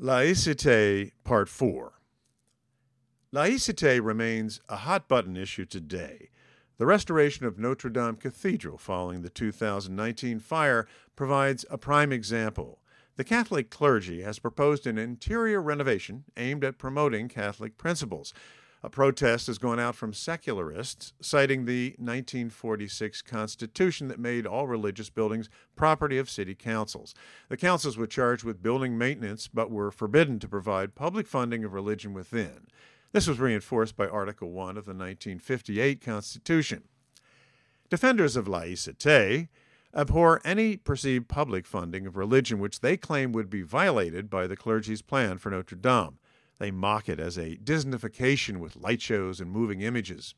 Laïcité Part 4 Laïcité remains a hot button issue today. The restoration of Notre Dame Cathedral following the 2019 fire provides a prime example. The Catholic clergy has proposed an interior renovation aimed at promoting Catholic principles. A protest has gone out from secularists, citing the 1946 Constitution that made all religious buildings property of city councils. The councils were charged with building maintenance but were forbidden to provide public funding of religion within. This was reinforced by Article 1 of the 1958 Constitution. Defenders of laïcité abhor any perceived public funding of religion which they claim would be violated by the clergy's plan for Notre Dame. They mock it as a Disneyfication with light shows and moving images.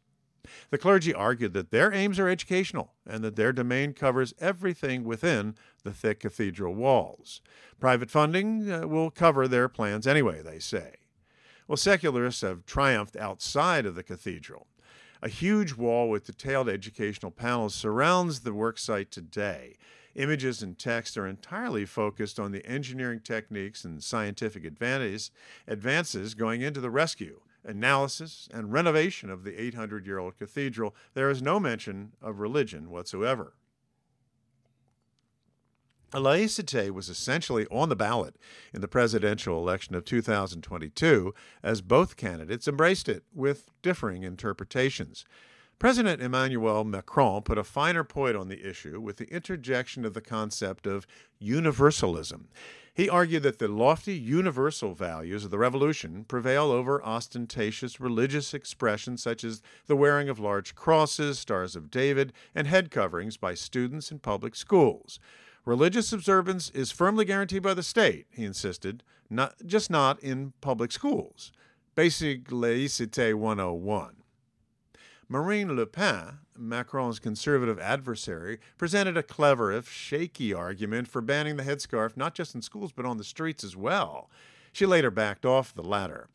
The clergy argued that their aims are educational and that their domain covers everything within the thick cathedral walls. Private funding uh, will cover their plans anyway, they say. Well, secularists have triumphed outside of the cathedral. A huge wall with detailed educational panels surrounds the worksite today. Images and text are entirely focused on the engineering techniques and scientific advances going into the rescue, analysis, and renovation of the 800 year old cathedral. There is no mention of religion whatsoever. Laïcité was essentially on the ballot in the presidential election of 2022, as both candidates embraced it with differing interpretations. President Emmanuel Macron put a finer point on the issue with the interjection of the concept of universalism. He argued that the lofty universal values of the revolution prevail over ostentatious religious expressions such as the wearing of large crosses, stars of David, and head coverings by students in public schools. Religious observance is firmly guaranteed by the state, he insisted, not, just not in public schools. Basic Laïcité 101. Marine Le Pen, Macron's conservative adversary, presented a clever, if shaky, argument for banning the headscarf not just in schools but on the streets as well. She later backed off the latter.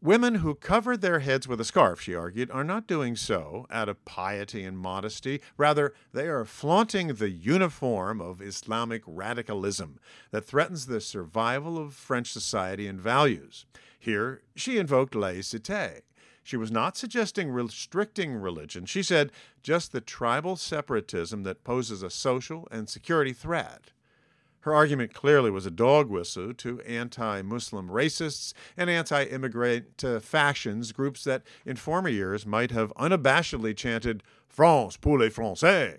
Women who cover their heads with a scarf, she argued, are not doing so out of piety and modesty. Rather, they are flaunting the uniform of Islamic radicalism that threatens the survival of French society and values. Here, she invoked laïcité. She was not suggesting restricting religion. She said just the tribal separatism that poses a social and security threat. Her argument clearly was a dog whistle to anti Muslim racists and anti immigrant factions, groups that in former years might have unabashedly chanted, France pour les Français.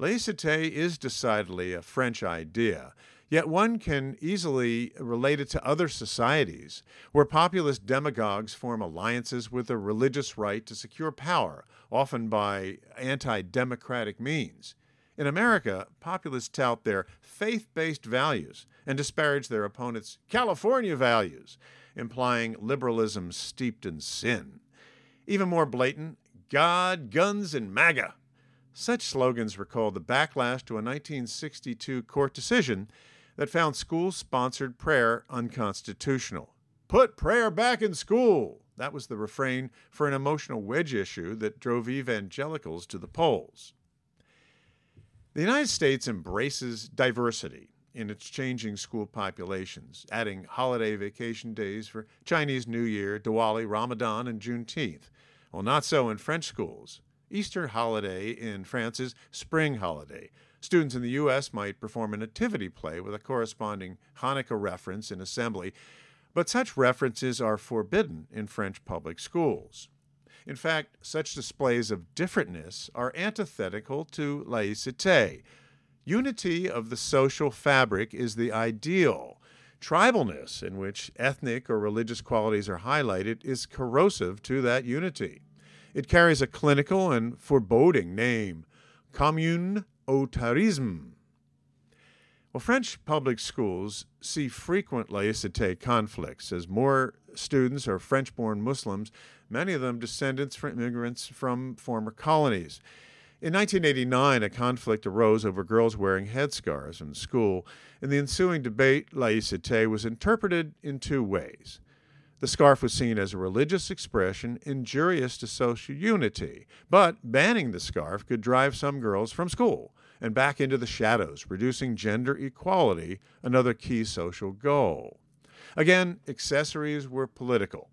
Laïcité is decidedly a French idea, Yet one can easily relate it to other societies where populist demagogues form alliances with the religious right to secure power, often by anti democratic means. In America, populists tout their faith based values and disparage their opponents' California values, implying liberalism steeped in sin. Even more blatant, God, guns, and MAGA. Such slogans recall the backlash to a 1962 court decision that found school sponsored prayer unconstitutional. Put prayer back in school! That was the refrain for an emotional wedge issue that drove evangelicals to the polls. The United States embraces diversity in its changing school populations, adding holiday vacation days for Chinese New Year, Diwali, Ramadan, and Juneteenth. Well, not so in French schools. Easter holiday in France is spring holiday, Students in the U.S. might perform a nativity play with a corresponding Hanukkah reference in assembly, but such references are forbidden in French public schools. In fact, such displays of differentness are antithetical to laïcité. Unity of the social fabric is the ideal. Tribalness, in which ethnic or religious qualities are highlighted, is corrosive to that unity. It carries a clinical and foreboding name commune autoritarisme. Well, French public schools see frequent laïcité conflicts as more students are French born Muslims, many of them descendants from immigrants from former colonies. In 1989, a conflict arose over girls wearing headscarves in school. In the ensuing debate, laïcité was interpreted in two ways. The scarf was seen as a religious expression injurious to social unity, but banning the scarf could drive some girls from school and back into the shadows, reducing gender equality, another key social goal. Again, accessories were political.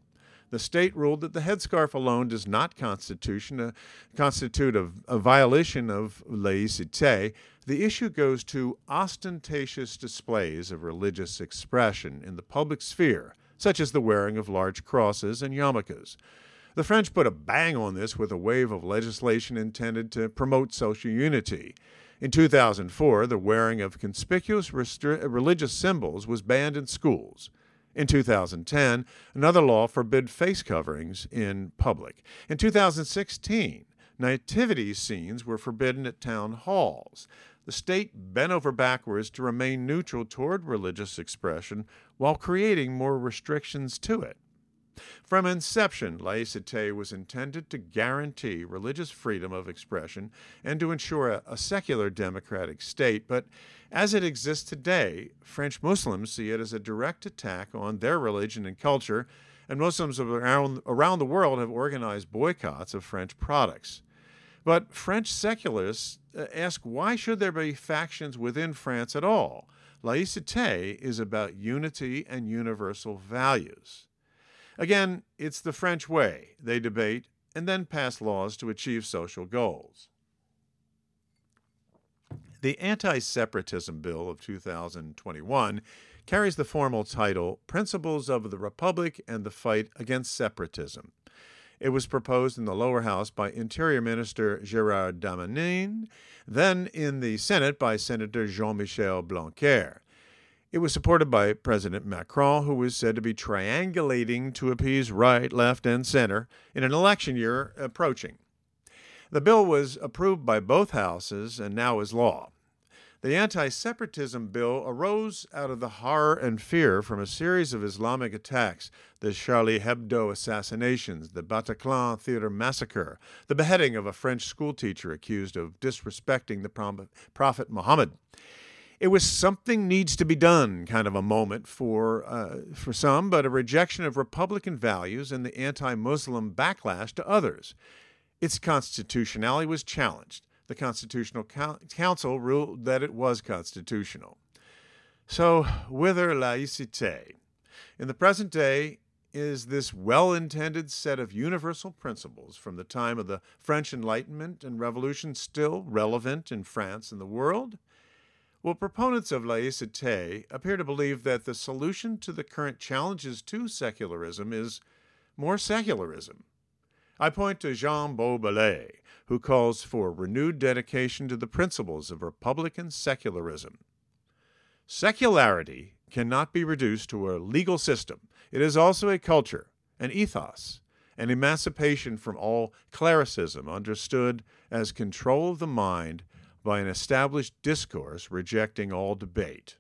The state ruled that the headscarf alone does not constitute a, uh, constitute a, a violation of laïcité. The issue goes to ostentatious displays of religious expression in the public sphere, such as the wearing of large crosses and yarmulkes. The French put a bang on this with a wave of legislation intended to promote social unity. In 2004, the wearing of conspicuous restri- religious symbols was banned in schools. In 2010, another law forbid face coverings in public. In 2016, nativity scenes were forbidden at town halls. The state bent over backwards to remain neutral toward religious expression while creating more restrictions to it. From inception, laïcité was intended to guarantee religious freedom of expression and to ensure a, a, secular democratic state, but as it exists today, French Muslims see it as a direct attack on their religion and culture, and Muslims around, around the world have organized boycotts of French products. But French secularists uh, ask why should there be factions within France at all? Laïcité is about unity and universal values. Again, it's the French way. They debate and then pass laws to achieve social goals. The Anti Separatism Bill of 2021 carries the formal title Principles of the Republic and the Fight Against Separatism. It was proposed in the lower house by Interior Minister Gerard Darmanin, then in the Senate by Senator Jean Michel Blanquer. It was supported by President Macron, who was said to be triangulating to appease right, left, and center in an election year approaching. The bill was approved by both houses and now is law. The anti separatism bill arose out of the horror and fear from a series of Islamic attacks the Charlie Hebdo assassinations, the Bataclan theater massacre, the beheading of a French schoolteacher accused of disrespecting the Prophet Muhammad it was something needs to be done kind of a moment for uh, for some, but a rejection of Republican values and the anti-Muslim backlash to others. Its constitutionality was challenged. The Constitutional Council ruled that it was constitutional. So, whither laïcité? In the present day, is this well intended set of universal principles from the time of the French Enlightenment and Revolution still relevant in France and the world? Well, proponents of laïcité appear to believe that the solution to the current challenges to secularism is more secularism. I point to Jean Beausoleil, who calls for renewed dedication to the principles of Republican secularism. Secularity cannot be reduced to a legal system. It is also a culture, an ethos, an emancipation from all clericism, understood as control of the mind by an established discourse rejecting all debate.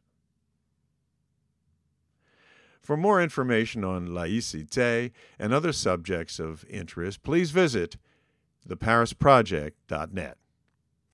For more information on laïcité and other subjects of interest, please visit theparisproject.net.